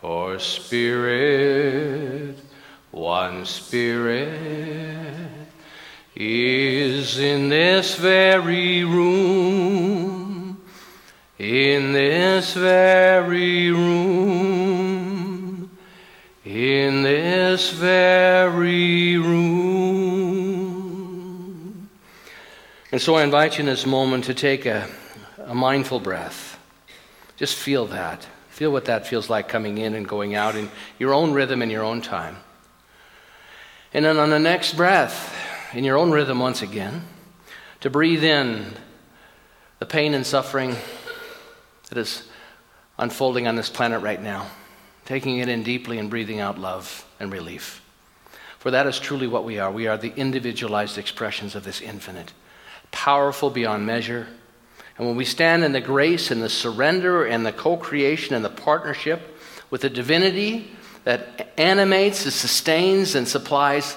For Spirit, one Spirit, is in this very room, in this very room, in this very room. And so I invite you in this moment to take a a mindful breath. Just feel that. Feel what that feels like coming in and going out in your own rhythm and your own time. And then on the next breath, in your own rhythm once again, to breathe in the pain and suffering that is unfolding on this planet right now, taking it in deeply and breathing out love and relief. For that is truly what we are. We are the individualized expressions of this infinite, powerful beyond measure and when we stand in the grace and the surrender and the co creation and the partnership with the divinity that animates and sustains and supplies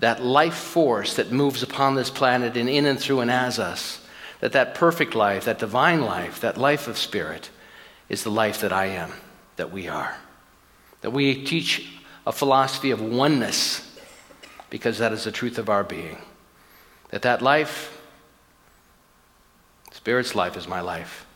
that life force that moves upon this planet and in and through and as us, that that perfect life, that divine life, that life of spirit is the life that I am, that we are. That we teach a philosophy of oneness because that is the truth of our being. That that life Spirit's life is my life.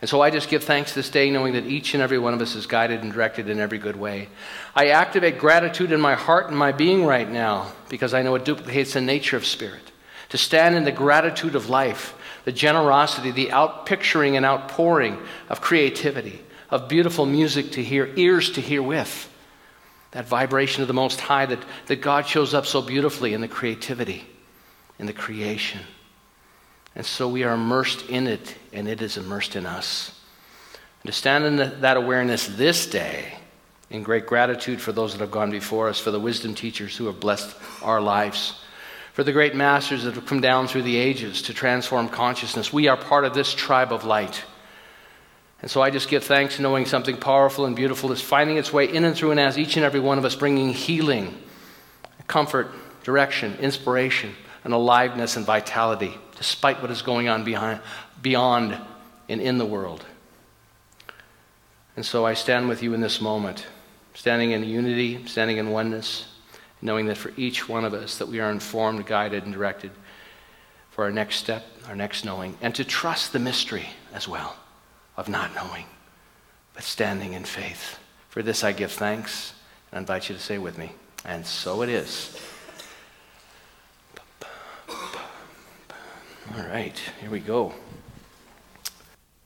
And so I just give thanks this day, knowing that each and every one of us is guided and directed in every good way. I activate gratitude in my heart and my being right now because I know it duplicates the nature of spirit. To stand in the gratitude of life, the generosity, the outpicturing and outpouring of creativity, of beautiful music to hear, ears to hear with. That vibration of the Most High that, that God shows up so beautifully in the creativity, in the creation. And so we are immersed in it, and it is immersed in us. And to stand in the, that awareness this day, in great gratitude for those that have gone before us, for the wisdom teachers who have blessed our lives, for the great masters that have come down through the ages to transform consciousness. We are part of this tribe of light. And so I just give thanks knowing something powerful and beautiful is finding its way in and through and as each and every one of us, bringing healing, comfort, direction, inspiration, and aliveness and vitality despite what is going on behind, beyond and in the world. And so I stand with you in this moment, standing in unity, standing in oneness, knowing that for each one of us that we are informed, guided, and directed for our next step, our next knowing, and to trust the mystery as well of not knowing, but standing in faith. For this I give thanks and invite you to say with me, and so it is. All right, here we go.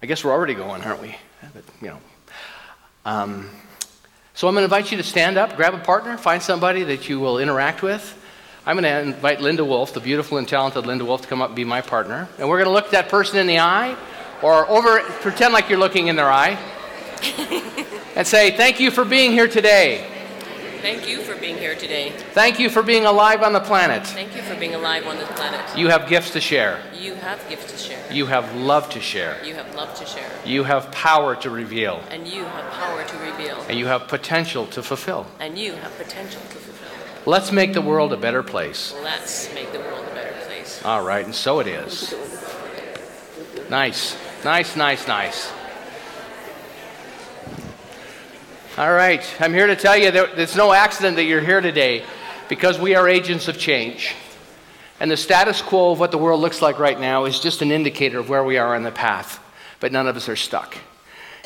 I guess we're already going, aren't we? But, you know. Um, so I'm going to invite you to stand up, grab a partner, find somebody that you will interact with. I'm going to invite Linda Wolf, the beautiful and talented Linda Wolf, to come up and be my partner. And we're going to look that person in the eye, or over, pretend like you're looking in their eye, and say, Thank you for being here today. Thank you for being here today. Thank you for being alive on the planet. Thank you for being alive on this planet. You have gifts to share. You have gifts to share. You have love to share. You have love to share. You have power to reveal. And you have power to reveal. And you have potential to fulfill. And you have potential to fulfill. Let's make the world a better place. Let's make the world a better place. All right, and so it is. Nice. Nice, nice, nice. All right, I'm here to tell you that it's no accident that you're here today because we are agents of change. And the status quo of what the world looks like right now is just an indicator of where we are on the path, but none of us are stuck.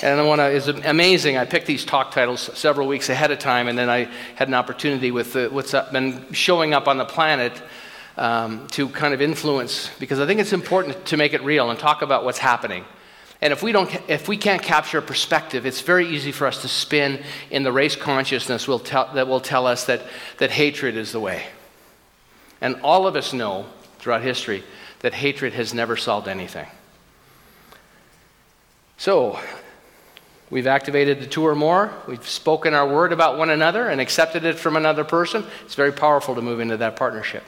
And I want to, it's amazing. I picked these talk titles several weeks ahead of time, and then I had an opportunity with the, what's been showing up on the planet um, to kind of influence, because I think it's important to make it real and talk about what's happening. And if we, don't, if we can't capture a perspective, it's very easy for us to spin in the race consciousness will tell, that will tell us that, that hatred is the way. And all of us know throughout history that hatred has never solved anything. So, We've activated the two or more. We've spoken our word about one another and accepted it from another person. It's very powerful to move into that partnership.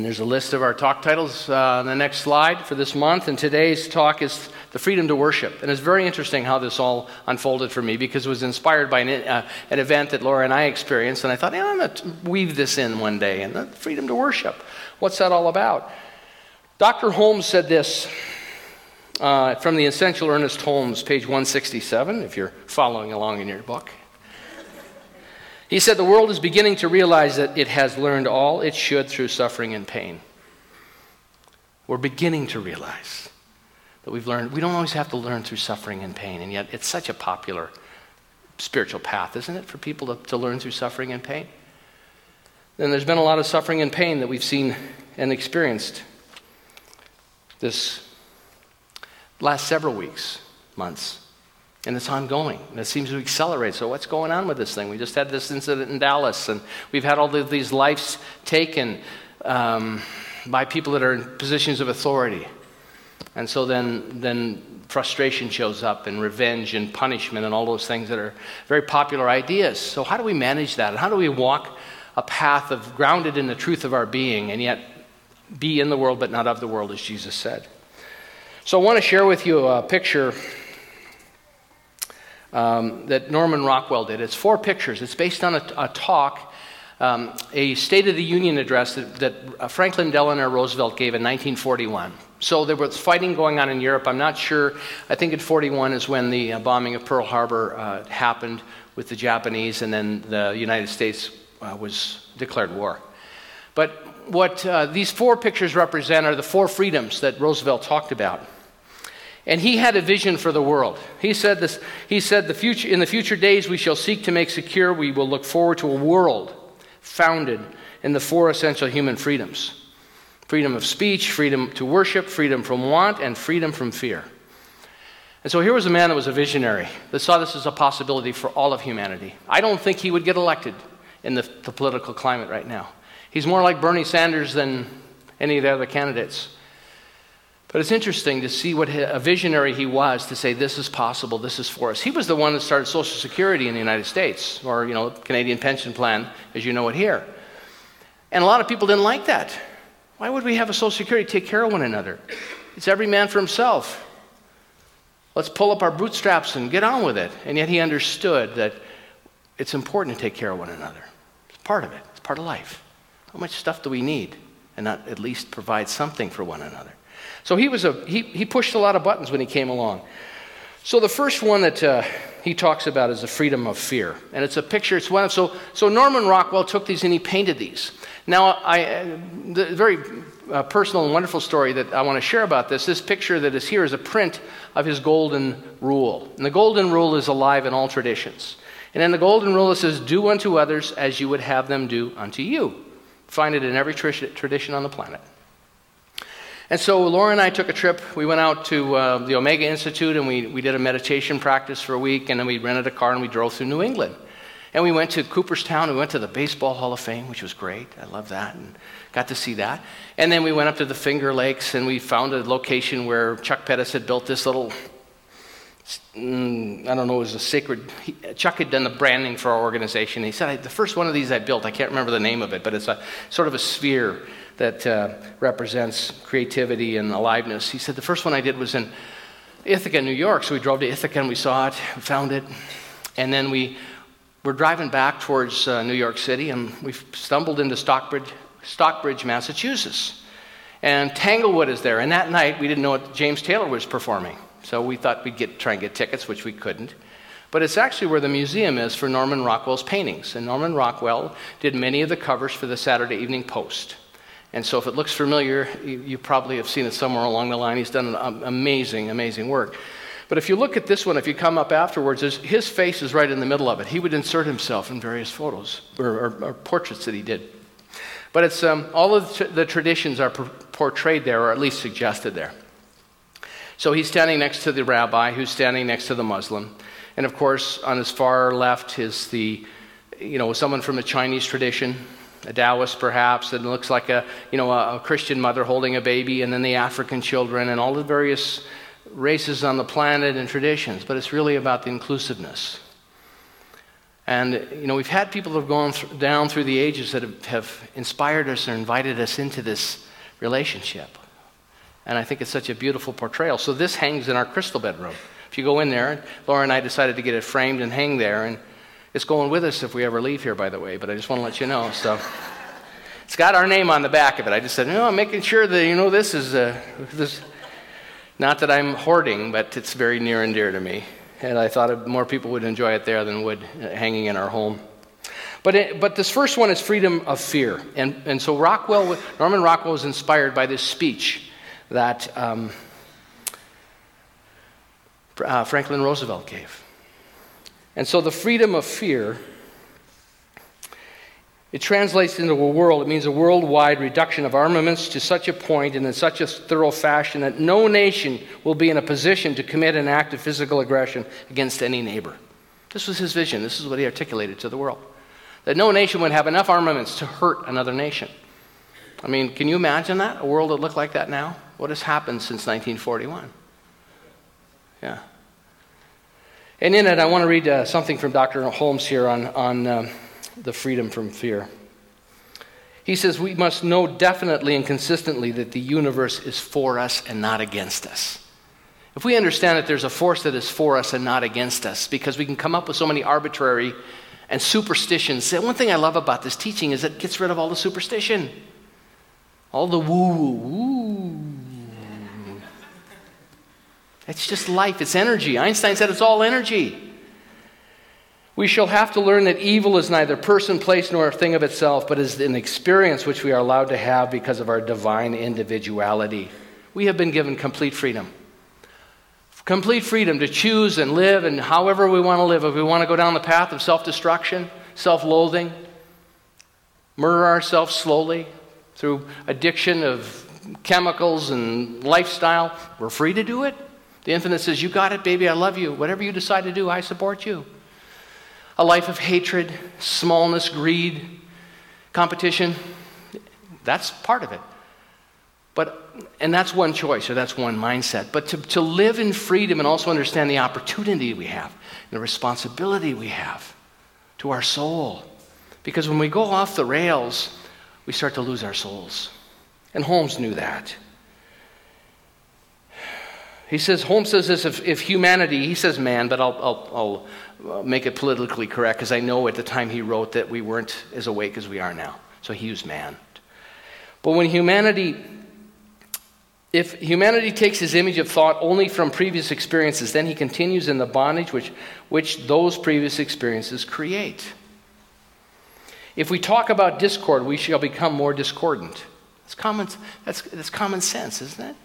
And there's a list of our talk titles uh, on the next slide for this month. And today's talk is The Freedom to Worship. And it's very interesting how this all unfolded for me because it was inspired by an, uh, an event that Laura and I experienced. And I thought, I'm going to weave this in one day. And the freedom to worship. What's that all about? Dr. Holmes said this uh, from the Essential Ernest Holmes, page 167, if you're following along in your book. He said, The world is beginning to realize that it has learned all it should through suffering and pain. We're beginning to realize that we've learned, we don't always have to learn through suffering and pain, and yet it's such a popular spiritual path, isn't it, for people to, to learn through suffering and pain? Then there's been a lot of suffering and pain that we've seen and experienced this last several weeks, months. And it's ongoing. And it seems to accelerate. So, what's going on with this thing? We just had this incident in Dallas, and we've had all of these lives taken um, by people that are in positions of authority. And so then, then frustration shows up, and revenge and punishment, and all those things that are very popular ideas. So, how do we manage that? And how do we walk a path of grounded in the truth of our being, and yet be in the world but not of the world, as Jesus said? So, I want to share with you a picture um, that Norman Rockwell did. It's four pictures. It's based on a, a talk, um, a State of the Union address that, that uh, Franklin Delano Roosevelt gave in 1941. So there was fighting going on in Europe. I'm not sure. I think in 41 is when the uh, bombing of Pearl Harbor uh, happened with the Japanese, and then the United States uh, was declared war. But what uh, these four pictures represent are the four freedoms that Roosevelt talked about. And he had a vision for the world. He said this, he said the future in the future days we shall seek to make secure, we will look forward to a world founded in the four essential human freedoms. Freedom of speech, freedom to worship, freedom from want, and freedom from fear. And so here was a man that was a visionary that saw this as a possibility for all of humanity. I don't think he would get elected in the, the political climate right now. He's more like Bernie Sanders than any of the other candidates. But it's interesting to see what a visionary he was to say, this is possible, this is for us. He was the one that started Social Security in the United States, or, you know, Canadian Pension Plan, as you know it here. And a lot of people didn't like that. Why would we have a Social Security take care of one another? It's every man for himself. Let's pull up our bootstraps and get on with it. And yet he understood that it's important to take care of one another. It's part of it, it's part of life. How much stuff do we need? And not at least provide something for one another. So he, was a, he, he pushed a lot of buttons when he came along. So the first one that uh, he talks about is the freedom of fear. And it's a picture, it's one of, so, so Norman Rockwell took these and he painted these. Now, I, uh, the very uh, personal and wonderful story that I want to share about this, this picture that is here is a print of his golden rule. And the golden rule is alive in all traditions. And in the golden rule it says, do unto others as you would have them do unto you. Find it in every tradition on the planet. And so Laura and I took a trip. We went out to uh, the Omega Institute and we, we did a meditation practice for a week, and then we rented a car and we drove through New England. And we went to Cooperstown. We went to the Baseball Hall of Fame, which was great. I love that and got to see that. And then we went up to the Finger Lakes and we found a location where Chuck Pettis had built this little, mm, I don't know, it was a sacred. Chuck had done the branding for our organization. He said, The first one of these I built, I can't remember the name of it, but it's a sort of a sphere that uh, represents creativity and aliveness. He said, The first one I did was in Ithaca, New York. So we drove to Ithaca and we saw it, found it. And then we were driving back towards uh, New York City and we stumbled into Stockbridge, Stockbridge, Massachusetts. And Tanglewood is there. And that night we didn't know what James Taylor was performing. So we thought we'd get, try and get tickets, which we couldn't. But it's actually where the museum is for Norman Rockwell's paintings. And Norman Rockwell did many of the covers for the Saturday Evening Post. And so if it looks familiar, you, you probably have seen it somewhere along the line. He's done an amazing, amazing work. But if you look at this one, if you come up afterwards, his face is right in the middle of it. He would insert himself in various photos or, or, or portraits that he did. But it's um, all of the, the traditions are portrayed there, or at least suggested there. So he's standing next to the rabbi, who's standing next to the Muslim, and of course, on his far left is the, you know, someone from the Chinese tradition, a Taoist perhaps, that looks like a, you know, a, Christian mother holding a baby, and then the African children, and all the various races on the planet and traditions, but it's really about the inclusiveness. And, you know, we've had people that have gone th- down through the ages that have, have inspired us or invited us into this relationship. And I think it's such a beautiful portrayal. So this hangs in our crystal bedroom. If you go in there, Laura and I decided to get it framed and hang there, and it's going with us if we ever leave here, by the way, but I just want to let you know. So it's got our name on the back of it. I just said, no, I'm making sure that, you know, this is, uh, this, not that I'm hoarding, but it's very near and dear to me. And I thought more people would enjoy it there than would uh, hanging in our home. But, it, but this first one is freedom of fear. And, and so Rockwell, Norman Rockwell was inspired by this speech that um, uh, Franklin Roosevelt gave. And so the freedom of fear, it translates into a world, it means a worldwide reduction of armaments to such a point and in such a thorough fashion that no nation will be in a position to commit an act of physical aggression against any neighbor. This was his vision. This is what he articulated to the world. That no nation would have enough armaments to hurt another nation. I mean, can you imagine that? A world that looked like that now? What has happened since 1941? Yeah. And in it, I want to read uh, something from Dr. Holmes here on, on um, the freedom from fear. He says, We must know definitely and consistently that the universe is for us and not against us. If we understand that there's a force that is for us and not against us, because we can come up with so many arbitrary and superstitions. One thing I love about this teaching is it gets rid of all the superstition, all the woo woo. It's just life, it's energy. Einstein said it's all energy. We shall have to learn that evil is neither person, place, nor a thing of itself, but is an experience which we are allowed to have because of our divine individuality. We have been given complete freedom. Complete freedom to choose and live and however we want to live. If we want to go down the path of self destruction, self loathing, murder ourselves slowly through addiction of chemicals and lifestyle, we're free to do it. The infinite says, You got it, baby, I love you. Whatever you decide to do, I support you. A life of hatred, smallness, greed, competition, that's part of it. But, and that's one choice or that's one mindset. But to, to live in freedom and also understand the opportunity we have, the responsibility we have to our soul. Because when we go off the rails, we start to lose our souls. And Holmes knew that. He says, Holmes says this if, if humanity, he says man, but I'll, I'll, I'll uh, make it politically correct because I know at the time he wrote that we weren't as awake as we are now. So he used man. But when humanity, if humanity takes his image of thought only from previous experiences, then he continues in the bondage which, which those previous experiences create. If we talk about discord, we shall become more discordant. That's common, that's, that's common sense, isn't it?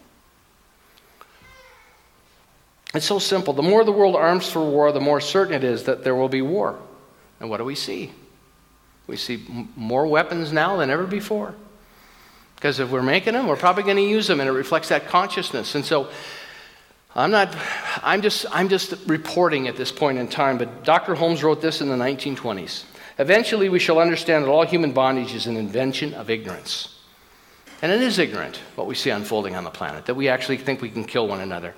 It's so simple. The more the world arms for war, the more certain it is that there will be war. And what do we see? We see more weapons now than ever before. Because if we're making them, we're probably going to use them, and it reflects that consciousness. And so I'm not, I'm just, I'm just reporting at this point in time, but Dr. Holmes wrote this in the 1920s. Eventually, we shall understand that all human bondage is an invention of ignorance. And it is ignorant what we see unfolding on the planet, that we actually think we can kill one another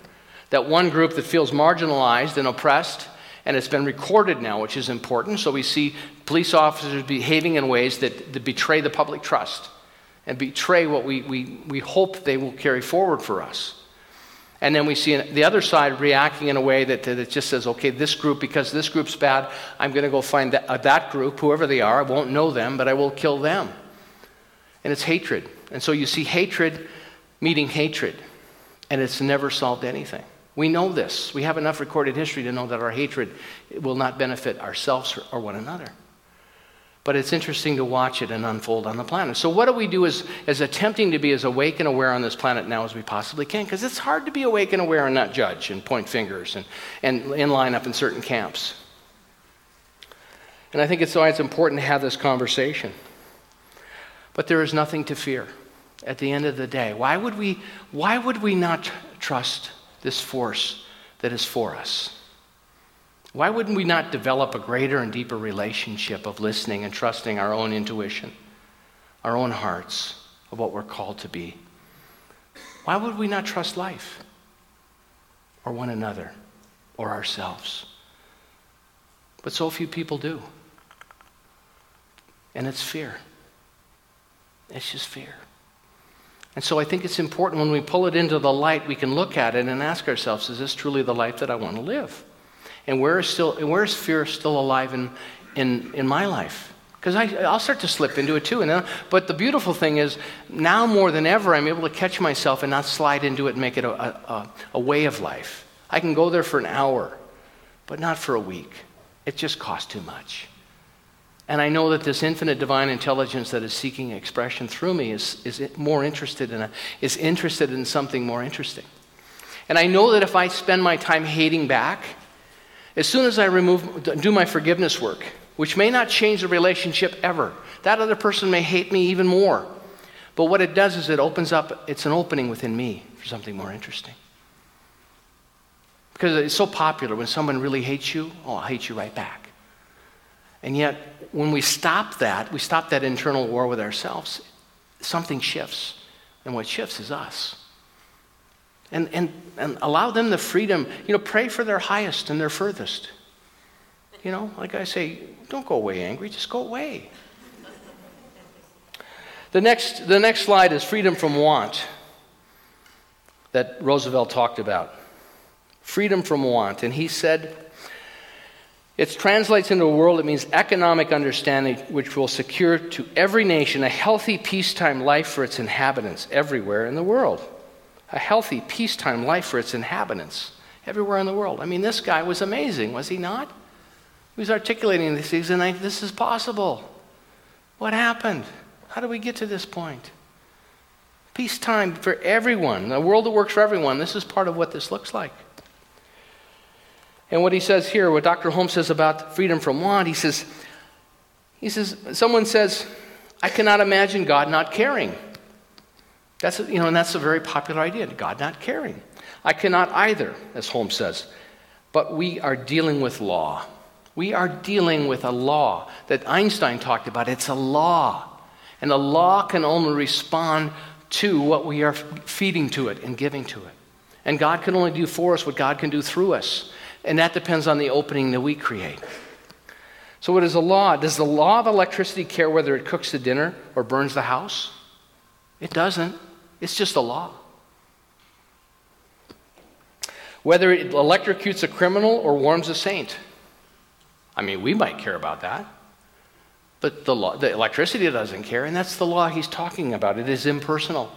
that one group that feels marginalized and oppressed, and it's been recorded now, which is important. So we see police officers behaving in ways that, that betray the public trust and betray what we, we, we hope they will carry forward for us. And then we see the other side reacting in a way that, that just says, okay, this group, because this group's bad, I'm going to go find that, uh, that group, whoever they are. I won't know them, but I will kill them. And it's hatred. And so you see hatred meeting hatred, and it's never solved anything. We know this. We have enough recorded history to know that our hatred will not benefit ourselves or one another. But it's interesting to watch it and unfold on the planet. So, what do we do as, as attempting to be as awake and aware on this planet now as we possibly can? Because it's hard to be awake and aware and not judge and point fingers and, and, line up in certain camps. And I think it's why it's important to have this conversation. But there is nothing to fear at the end of the day. Why would we, why would we not trust this force that is for us. Why wouldn't we not develop a greater and deeper relationship of listening and trusting our own intuition, our own hearts of what we're called to be? Why would we not trust life? or one another or ourselves. But so few people do. And it's fear. It's just fear. And so I think it's important when we pull it into the light, we can look at it and ask ourselves, is this truly the life that I want to live? And where is, still, where is fear still alive in, in, in my life? Because I'll start to slip into it too. And then, but the beautiful thing is, now more than ever, I'm able to catch myself and not slide into it and make it a, a, a way of life. I can go there for an hour, but not for a week. It just costs too much. And I know that this infinite divine intelligence that is seeking expression through me is, is more interested in a, is interested in something more interesting. And I know that if I spend my time hating back, as soon as I remove, do my forgiveness work, which may not change the relationship ever, that other person may hate me even more. But what it does is it opens up, it's an opening within me for something more interesting. Because it's so popular when someone really hates you, oh, I'll hate you right back. And yet, when we stop that, we stop that internal war with ourselves, something shifts. And what shifts is us. And, and, and allow them the freedom, you know, pray for their highest and their furthest. You know, like I say, don't go away angry, just go away. The next, the next slide is freedom from want that Roosevelt talked about. Freedom from want. And he said, it translates into a world that means economic understanding, which will secure to every nation a healthy peacetime life for its inhabitants everywhere in the world. A healthy peacetime life for its inhabitants everywhere in the world. I mean, this guy was amazing, was he not? He was articulating these things, and I, this is possible. What happened? How did we get to this point? Peacetime for everyone, a world that works for everyone. This is part of what this looks like. And what he says here, what Dr. Holmes says about freedom from want, he says, he says, someone says, I cannot imagine God not caring. That's, you know, and that's a very popular idea, God not caring. I cannot either, as Holmes says. But we are dealing with law. We are dealing with a law that Einstein talked about. It's a law. And the law can only respond to what we are feeding to it and giving to it. And God can only do for us what God can do through us. And that depends on the opening that we create. So, what is the law? Does the law of electricity care whether it cooks the dinner or burns the house? It doesn't. It's just a law. Whether it electrocutes a criminal or warms a saint. I mean, we might care about that. But the, law, the electricity doesn't care, and that's the law he's talking about. It is impersonal.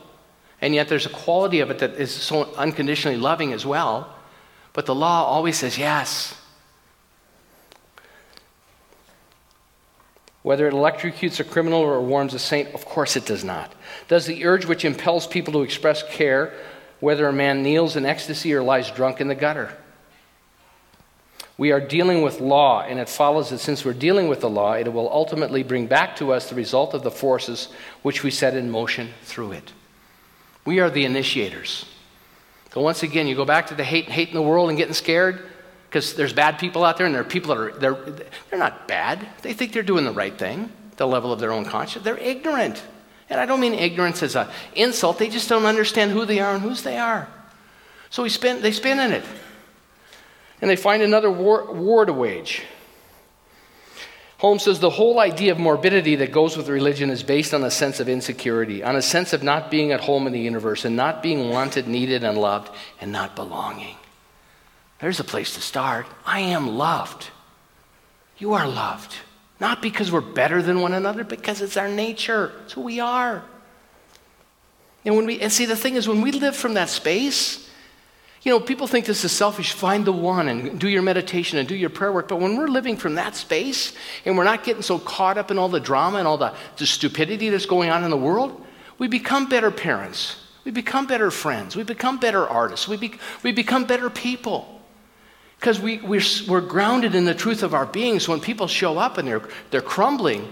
And yet there's a quality of it that is so unconditionally loving as well but the law always says yes. Whether it electrocutes a criminal or warms a saint, of course it does not. Does the urge which impels people to express care, whether a man kneels in ecstasy or lies drunk in the gutter? We are dealing with law, and it follows that since we're dealing with the law, it will ultimately bring back to us the result of the forces which we set in motion through it. We are the initiators. So once again, you go back to the hate, hate in the world and getting scared because there's bad people out there and there are people that are, they're, they're not bad. They think they're doing the right thing, the level of their own conscience. They're ignorant. And I don't mean ignorance as an insult. They just don't understand who they are and whose they are. So we spin, they spin in it. And they find another war, war to wage. Holmes says the whole idea of morbidity that goes with religion is based on a sense of insecurity, on a sense of not being at home in the universe and not being wanted, needed, and loved, and not belonging. There's a place to start. I am loved. You are loved. Not because we're better than one another, because it's our nature. It's who we are. And when we and see the thing is when we live from that space, you know, people think this is selfish. Find the one and do your meditation and do your prayer work. But when we're living from that space and we're not getting so caught up in all the drama and all the, the stupidity that's going on in the world, we become better parents. We become better friends. We become better artists. We, be, we become better people. Because we, we're, we're grounded in the truth of our being. So when people show up and they're, they're crumbling,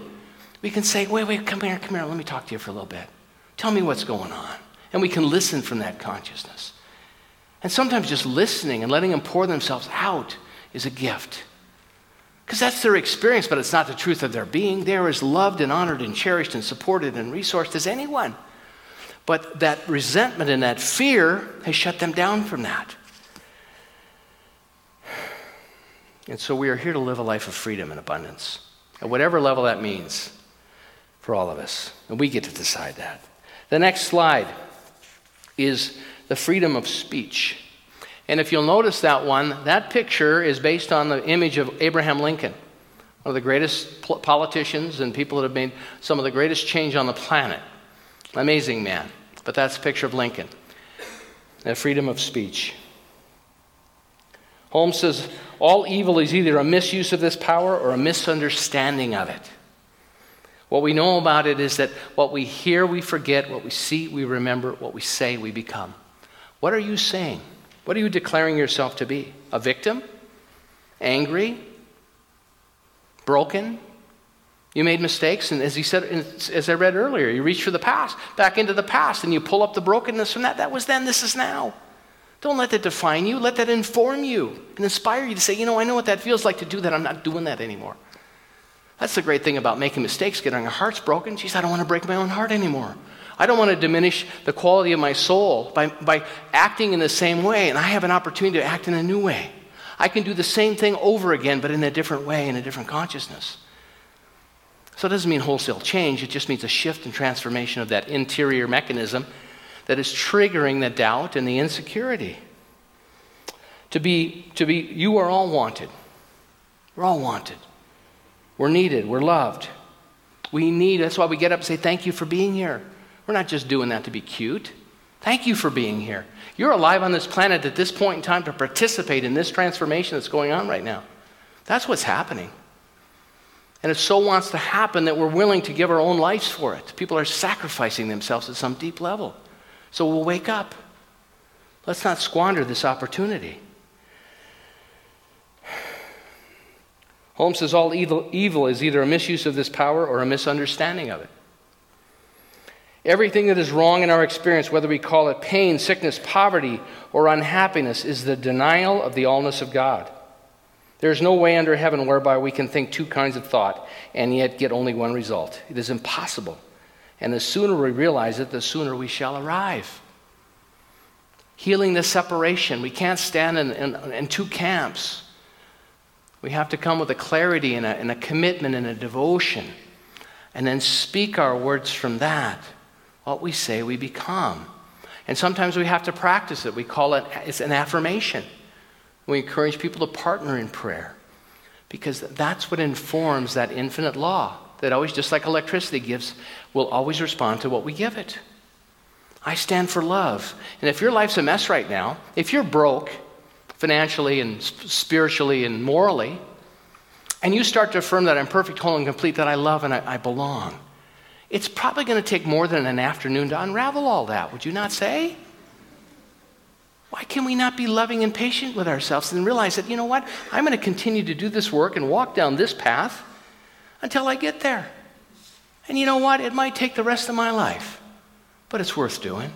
we can say, wait, wait, come here, come here. Let me talk to you for a little bit. Tell me what's going on. And we can listen from that consciousness. And sometimes just listening and letting them pour themselves out is a gift. Because that's their experience, but it's not the truth of their being. They're as loved and honored and cherished and supported and resourced as anyone. But that resentment and that fear has shut them down from that. And so we are here to live a life of freedom and abundance, at whatever level that means for all of us. And we get to decide that. The next slide is the freedom of speech. And if you'll notice that one, that picture is based on the image of Abraham Lincoln, one of the greatest politicians and people that have made some of the greatest change on the planet. Amazing man. But that's a picture of Lincoln. The freedom of speech. Holmes says all evil is either a misuse of this power or a misunderstanding of it. What we know about it is that what we hear, we forget, what we see, we remember, what we say, we become. What are you saying? What are you declaring yourself to be? A victim? Angry? Broken? You made mistakes, and as he said, as I read earlier, you reach for the past, back into the past, and you pull up the brokenness from that. That was then, this is now. Don't let that define you. Let that inform you and inspire you to say, you know, I know what that feels like to do that. I'm not doing that anymore. That's the great thing about making mistakes, getting our hearts broken. Geez, I don't want to break my own heart anymore. I don't want to diminish the quality of my soul by, by acting in the same way, and I have an opportunity to act in a new way. I can do the same thing over again, but in a different way, in a different consciousness. So it doesn't mean wholesale change, it just means a shift and transformation of that interior mechanism that is triggering the doubt and the insecurity. To be, to be, you are all wanted. We're all wanted. We're needed. We're loved. We need, that's why we get up and say, Thank you for being here. We're not just doing that to be cute. Thank you for being here. You're alive on this planet at this point in time to participate in this transformation that's going on right now. That's what's happening. And it so wants to happen that we're willing to give our own lives for it. People are sacrificing themselves at some deep level. So we'll wake up. Let's not squander this opportunity. Holmes says all evil, evil is either a misuse of this power or a misunderstanding of it. Everything that is wrong in our experience, whether we call it pain, sickness, poverty, or unhappiness, is the denial of the allness of God. There is no way under heaven whereby we can think two kinds of thought and yet get only one result. It is impossible. And the sooner we realize it, the sooner we shall arrive. Healing the separation. We can't stand in, in, in two camps. We have to come with a clarity and a, and a commitment and a devotion, and then speak our words from that. What we say, we become. And sometimes we have to practice it. We call it it's an affirmation. We encourage people to partner in prayer because that's what informs that infinite law that always, just like electricity gives, will always respond to what we give it. I stand for love. And if your life's a mess right now, if you're broke financially and spiritually and morally, and you start to affirm that I'm perfect, whole, and complete, that I love and I, I belong, it's probably going to take more than an afternoon to unravel all that, would you not say? Why can we not be loving and patient with ourselves and realize that, you know what, I'm going to continue to do this work and walk down this path until I get there. And you know what? It might take the rest of my life, but it's worth doing.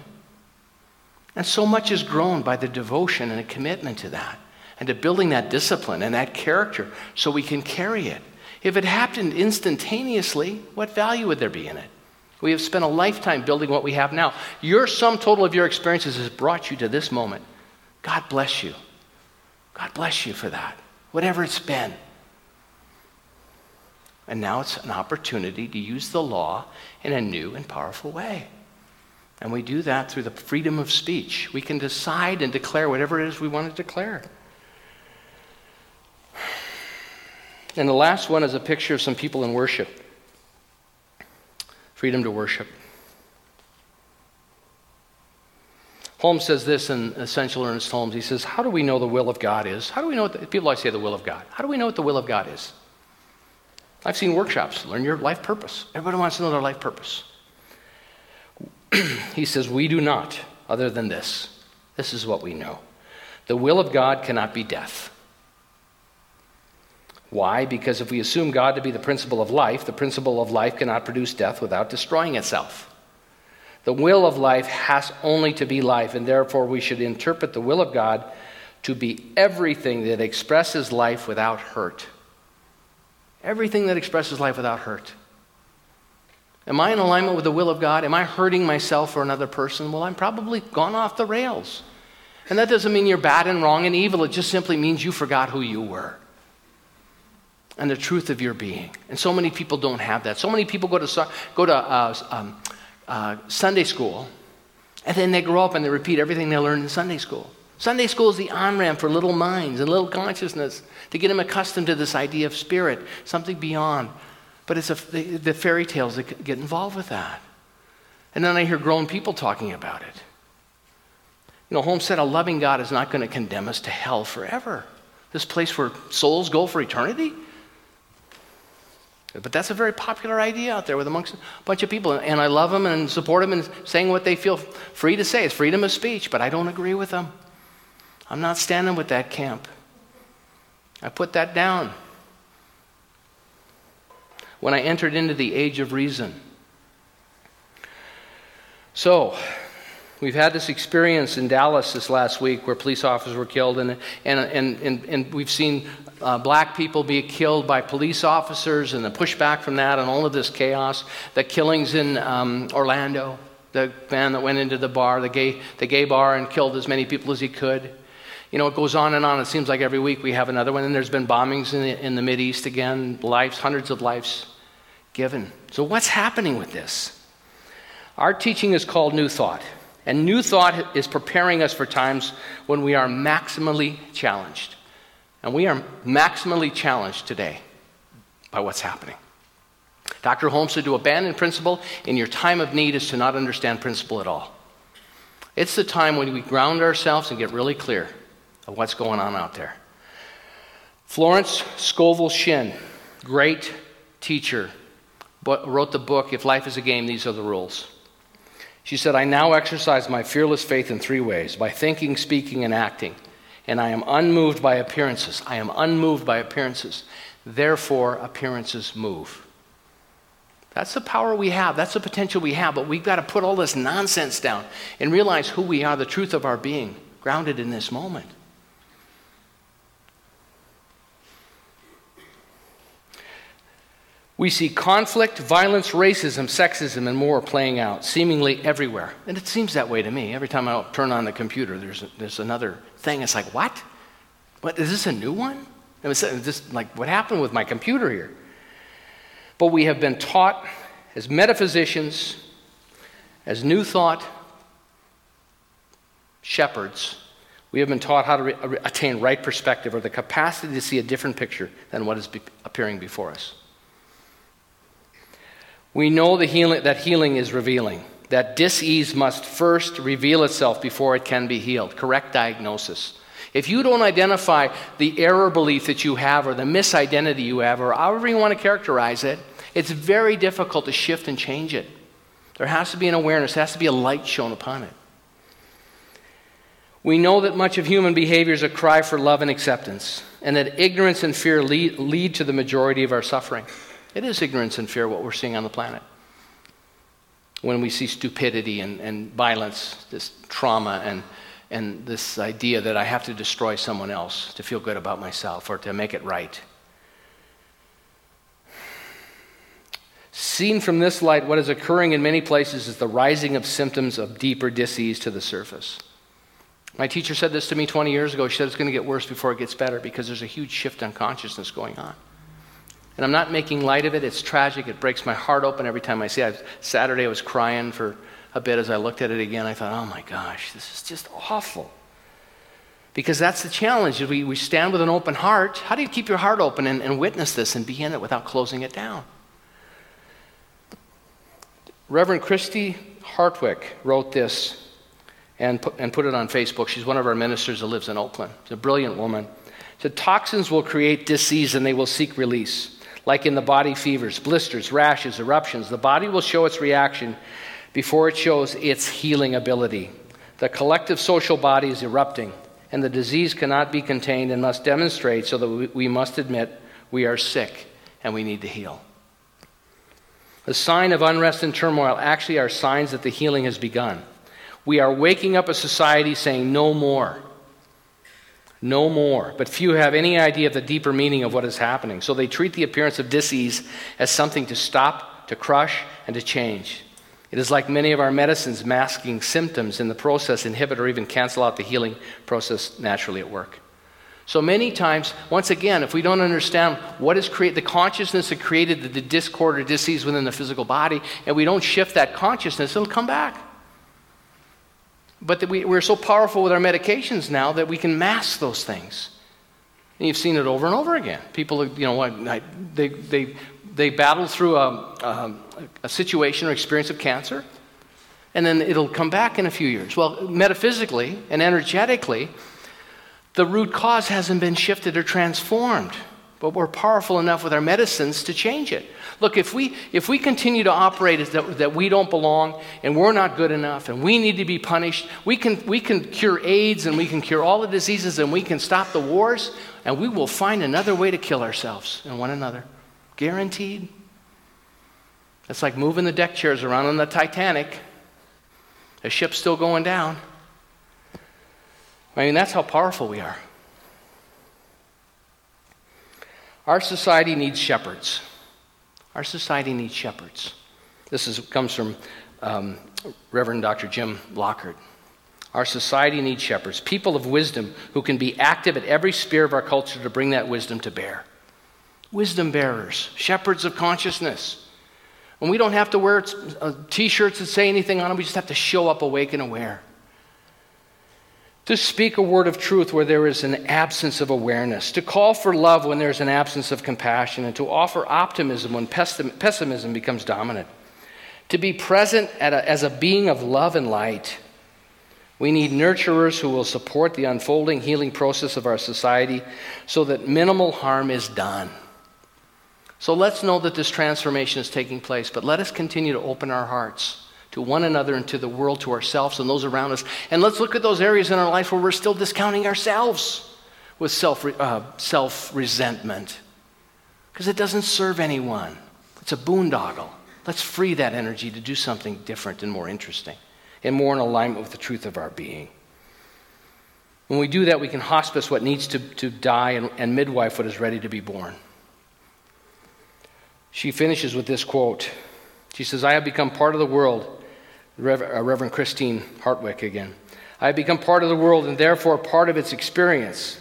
And so much is grown by the devotion and a commitment to that, and to building that discipline and that character so we can carry it. If it happened instantaneously, what value would there be in it? We have spent a lifetime building what we have now. Your sum total of your experiences has brought you to this moment. God bless you. God bless you for that, whatever it's been. And now it's an opportunity to use the law in a new and powerful way. And we do that through the freedom of speech. We can decide and declare whatever it is we want to declare. And the last one is a picture of some people in worship freedom to worship. Holmes says this in Essential Ernest Holmes. He says, How do we know the will of God is? How do we know what the, people always say the will of God? How do we know what the will of God is? I've seen workshops, learn your life purpose. Everybody wants to know their life purpose. he says, We do not, other than this. This is what we know. The will of God cannot be death. Why? Because if we assume God to be the principle of life, the principle of life cannot produce death without destroying itself. The will of life has only to be life, and therefore we should interpret the will of God to be everything that expresses life without hurt. Everything that expresses life without hurt. Am I in alignment with the will of God? Am I hurting myself or another person? Well, I'm probably gone off the rails. And that doesn't mean you're bad and wrong and evil. It just simply means you forgot who you were. And the truth of your being. And so many people don't have that. So many people go to, go to uh, um, uh, Sunday school, and then they grow up and they repeat everything they learned in Sunday school. Sunday school is the on ramp for little minds and little consciousness to get them accustomed to this idea of spirit, something beyond. But it's a, the, the fairy tales that get involved with that. And then I hear grown people talking about it. You know, Holmes said a loving God is not going to condemn us to hell forever. This place where souls go for eternity? But that's a very popular idea out there with amongst a bunch of people. And I love them and support them and saying what they feel free to say. It's freedom of speech, but I don't agree with them. I'm not standing with that camp. I put that down. When I entered into the age of reason. So, We've had this experience in Dallas this last week where police officers were killed, and, and, and, and, and we've seen uh, black people be killed by police officers and the pushback from that and all of this chaos. The killings in um, Orlando, the man that went into the bar, the gay, the gay bar, and killed as many people as he could. You know, it goes on and on. It seems like every week we have another one. And there's been bombings in the, in the East again, lives, hundreds of lives given. So, what's happening with this? Our teaching is called New Thought. And New Thought is preparing us for times when we are maximally challenged. And we are maximally challenged today by what's happening. Dr. Holmes said to abandon principle in your time of need is to not understand principle at all. It's the time when we ground ourselves and get really clear of what's going on out there. Florence Scovel Shinn, great teacher, wrote the book, If Life is a Game, These Are the Rules. She said, I now exercise my fearless faith in three ways by thinking, speaking, and acting. And I am unmoved by appearances. I am unmoved by appearances. Therefore, appearances move. That's the power we have. That's the potential we have. But we've got to put all this nonsense down and realize who we are, the truth of our being, grounded in this moment. We see conflict, violence, racism, sexism, and more playing out seemingly everywhere. And it seems that way to me. Every time I turn on the computer, there's, there's another thing. It's like, what? What? Is this a new one? It was just like, what happened with my computer here? But we have been taught as metaphysicians, as new thought shepherds, we have been taught how to re- attain right perspective or the capacity to see a different picture than what is be- appearing before us. We know the healing, that healing is revealing, that disease must first reveal itself before it can be healed. Correct diagnosis. If you don't identify the error belief that you have or the misidentity you have, or however you want to characterize it, it's very difficult to shift and change it. There has to be an awareness, there has to be a light shown upon it. We know that much of human behavior is a cry for love and acceptance, and that ignorance and fear lead, lead to the majority of our suffering. It is ignorance and fear what we're seeing on the planet. When we see stupidity and, and violence, this trauma, and, and this idea that I have to destroy someone else to feel good about myself or to make it right. Seen from this light, what is occurring in many places is the rising of symptoms of deeper disease to the surface. My teacher said this to me 20 years ago. She said it's going to get worse before it gets better because there's a huge shift in consciousness going on. And I'm not making light of it. It's tragic. It breaks my heart open every time I see it. Saturday, I was crying for a bit as I looked at it again. I thought, oh my gosh, this is just awful. Because that's the challenge. We, we stand with an open heart. How do you keep your heart open and, and witness this and be in it without closing it down? Reverend Christy Hartwick wrote this and put, and put it on Facebook. She's one of our ministers that lives in Oakland. She's a brilliant woman. The toxins will create disease and they will seek release like in the body fevers, blisters, rashes, eruptions. The body will show its reaction before it shows its healing ability. The collective social body is erupting, and the disease cannot be contained and must demonstrate so that we must admit we are sick and we need to heal. The sign of unrest and turmoil actually are signs that the healing has begun. We are waking up a society saying, No more no more. But few have any idea of the deeper meaning of what is happening. So they treat the appearance of disease as something to stop, to crush, and to change. It is like many of our medicines masking symptoms in the process, inhibit or even cancel out the healing process naturally at work. So many times, once again, if we don't understand what is created, the consciousness that created the discord or disease within the physical body, and we don't shift that consciousness, it'll come back. But we, we're so powerful with our medications now that we can mask those things. And you've seen it over and over again. People, you know, they, they, they battle through a, a, a situation or experience of cancer, and then it'll come back in a few years. Well, metaphysically and energetically, the root cause hasn't been shifted or transformed, but we're powerful enough with our medicines to change it. Look, if we, if we continue to operate as that, that we don't belong and we're not good enough and we need to be punished, we can, we can cure AIDS and we can cure all the diseases and we can stop the wars, and we will find another way to kill ourselves and one another. Guaranteed. It's like moving the deck chairs around on the Titanic. The ship's still going down. I mean, that's how powerful we are. Our society needs shepherds. Our society needs shepherds. This is, comes from um, Reverend Dr. Jim Lockard. Our society needs shepherds, people of wisdom who can be active at every sphere of our culture to bring that wisdom to bear. Wisdom bearers, shepherds of consciousness. And we don't have to wear uh, t shirts that say anything on them, we just have to show up awake and aware. To speak a word of truth where there is an absence of awareness, to call for love when there's an absence of compassion, and to offer optimism when pessimism becomes dominant. To be present a, as a being of love and light we need nurturers who will support the unfolding healing process of our society so that minimal harm is done. So let's know that this transformation is taking place, but let us continue to open our hearts to one another and to the world, to ourselves and those around us. And let's look at those areas in our life where we're still discounting ourselves with self, uh, self resentment because it doesn't serve anyone. It's a boondoggle. Let's free that energy to do something different and more interesting and more in alignment with the truth of our being. When we do that, we can hospice what needs to, to die and, and midwife what is ready to be born. She finishes with this quote. She says, I have become part of the world. Reverend, uh, Christine Hartwick again. I have become part of the world and therefore part of its experience.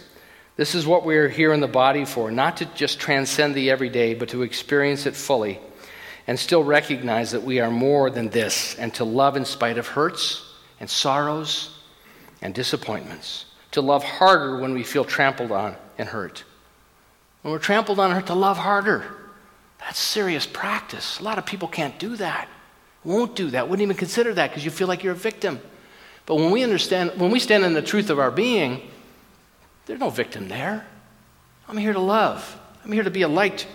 This is what we are here in the body for, not to just transcend the everyday, but to experience it fully and still recognize that we are more than this, and to love in spite of hurts and sorrows and disappointments. To love harder when we feel trampled on and hurt. When we're trampled on and hurt, to love harder. That's serious practice. A lot of people can't do that, won't do that, wouldn't even consider that because you feel like you're a victim. But when we understand, when we stand in the truth of our being, there's no victim there. I'm here to love. I'm here to be a light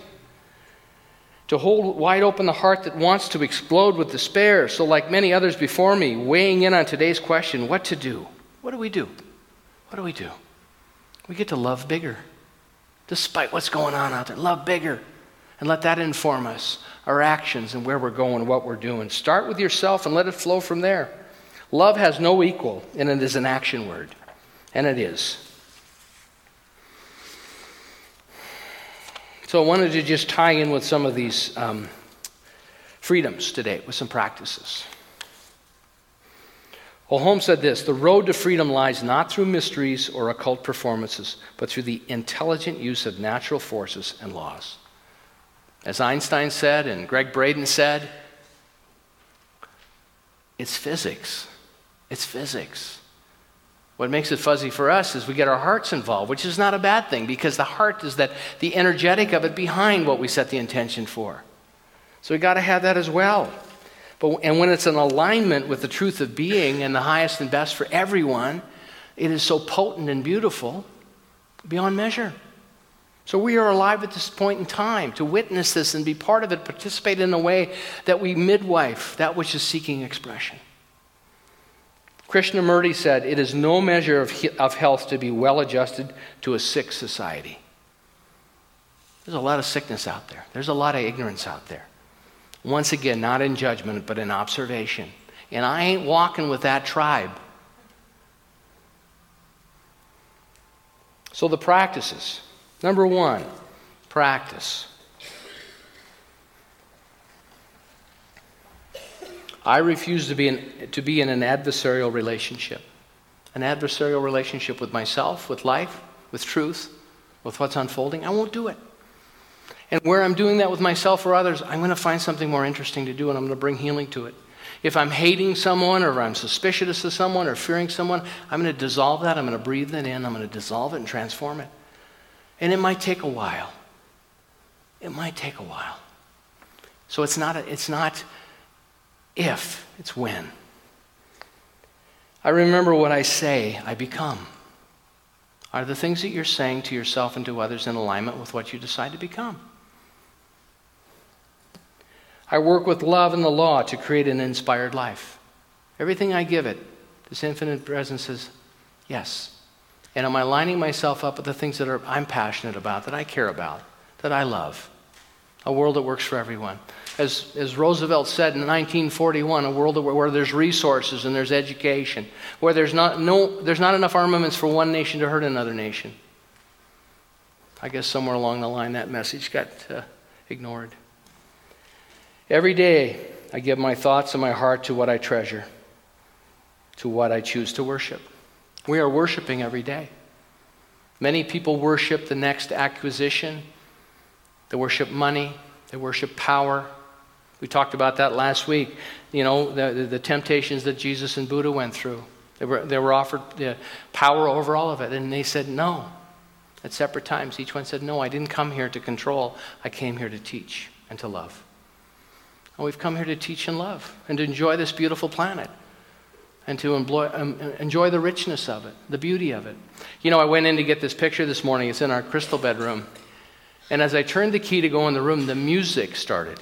to hold wide open the heart that wants to explode with despair. So, like many others before me, weighing in on today's question what to do? What do we do? What do we do? We get to love bigger, despite what's going on out there. Love bigger. And let that inform us, our actions, and where we're going, what we're doing. Start with yourself and let it flow from there. Love has no equal, and it is an action word. And it is. So I wanted to just tie in with some of these um, freedoms today with some practices. Well, Holmes said this The road to freedom lies not through mysteries or occult performances, but through the intelligent use of natural forces and laws. As Einstein said and Gregg Braden said, it's physics. It's physics. What makes it fuzzy for us is we get our hearts involved, which is not a bad thing because the heart is that the energetic of it behind what we set the intention for. So we got to have that as well. But, and when it's in alignment with the truth of being and the highest and best for everyone, it is so potent and beautiful beyond measure. So we are alive at this point in time to witness this and be part of it, participate in a way that we midwife that which is seeking expression. Krishnamurti said, It is no measure of, of health to be well adjusted to a sick society. There's a lot of sickness out there, there's a lot of ignorance out there. Once again, not in judgment, but in observation. And I ain't walking with that tribe. So, the practices. Number one, practice. I refuse to be, in, to be in an adversarial relationship. An adversarial relationship with myself, with life, with truth, with what's unfolding, I won't do it. And where I'm doing that with myself or others, I'm going to find something more interesting to do and I'm going to bring healing to it. If I'm hating someone or I'm suspicious of someone or fearing someone, I'm going to dissolve that. I'm going to breathe it in. I'm going to dissolve it and transform it. And it might take a while. It might take a while. So it's not, a, it's not if, it's when. I remember what I say, I become. Are the things that you're saying to yourself and to others in alignment with what you decide to become? I work with love and the law to create an inspired life. Everything I give it, this infinite presence says, yes. And am I lining myself up with the things that are, I'm passionate about, that I care about, that I love? A world that works for everyone. As, as Roosevelt said in 1941, a world where, where there's resources and there's education, where there's not, no, there's not enough armaments for one nation to hurt another nation. I guess somewhere along the line that message got uh, ignored. Every day, I give my thoughts and my heart to what I treasure, to what I choose to worship. We are worshiping every day. Many people worship the next acquisition, they worship money, they worship power. We talked about that last week. You know, the, the temptations that Jesus and Buddha went through. They were, they were offered the power over all of it, and they said no. At separate times, each one said, No, I didn't come here to control. I came here to teach and to love. And we've come here to teach and love and to enjoy this beautiful planet and to enjoy, um, enjoy the richness of it, the beauty of it. You know, I went in to get this picture this morning. It's in our crystal bedroom. And as I turned the key to go in the room, the music started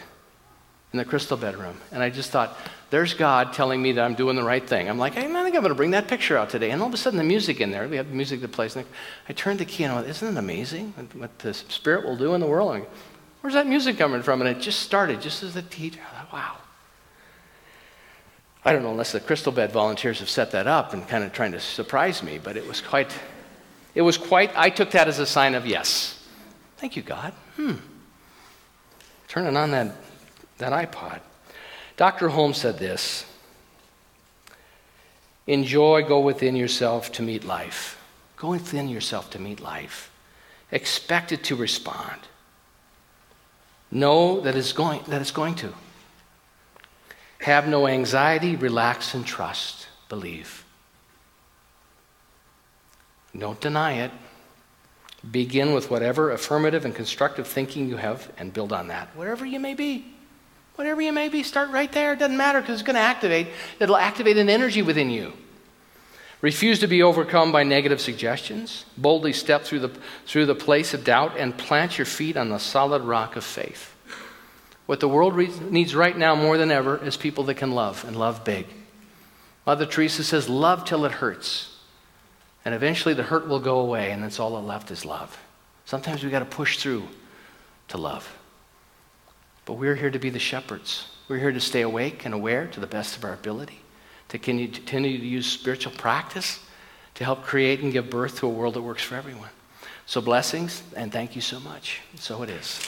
in the crystal bedroom. And I just thought, there's God telling me that I'm doing the right thing. I'm like, hey, I think I'm going to bring that picture out today. And all of a sudden, the music in there, we have music that plays. I turned the key and I went, isn't it amazing what the Spirit will do in the world? Where's that music coming from? And it just started just as the teacher. I thought, wow. I don't know unless the crystal bed volunteers have set that up and kind of trying to surprise me, but it was quite, it was quite, I took that as a sign of yes. Thank you, God. Hmm. Turning on that, that iPod. Dr. Holmes said this Enjoy, go within yourself to meet life. Go within yourself to meet life. Expect it to respond. Know that it's going, that it's going to. Have no anxiety, relax and trust. Believe. Don't deny it. Begin with whatever affirmative and constructive thinking you have and build on that, whatever you may be. Whatever you may be, start right there. It doesn't matter because it's going to activate. It'll activate an energy within you. Refuse to be overcome by negative suggestions. Boldly step through the, through the place of doubt and plant your feet on the solid rock of faith. What the world re- needs right now more than ever is people that can love and love big. Mother Teresa says, Love till it hurts. And eventually the hurt will go away, and that's all that left is love. Sometimes we've got to push through to love. But we're here to be the shepherds. We're here to stay awake and aware to the best of our ability to continue to use spiritual practice to help create and give birth to a world that works for everyone. So, blessings, and thank you so much. So it is.